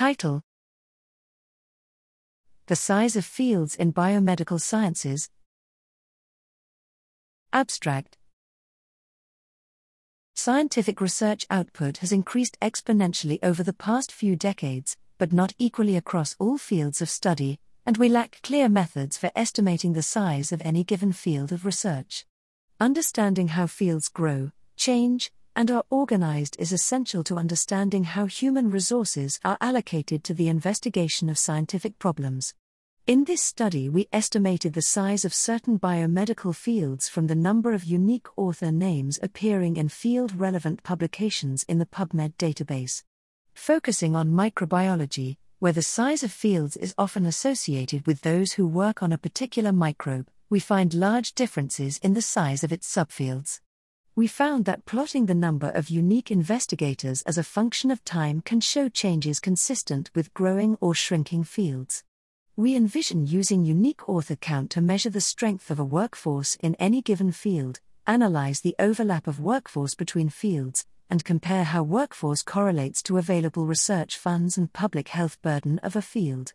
Title The Size of Fields in Biomedical Sciences. Abstract Scientific research output has increased exponentially over the past few decades, but not equally across all fields of study, and we lack clear methods for estimating the size of any given field of research. Understanding how fields grow, change, and are organized is essential to understanding how human resources are allocated to the investigation of scientific problems. In this study, we estimated the size of certain biomedical fields from the number of unique author names appearing in field relevant publications in the PubMed database. Focusing on microbiology, where the size of fields is often associated with those who work on a particular microbe, we find large differences in the size of its subfields. We found that plotting the number of unique investigators as a function of time can show changes consistent with growing or shrinking fields. We envision using unique author count to measure the strength of a workforce in any given field, analyze the overlap of workforce between fields, and compare how workforce correlates to available research funds and public health burden of a field.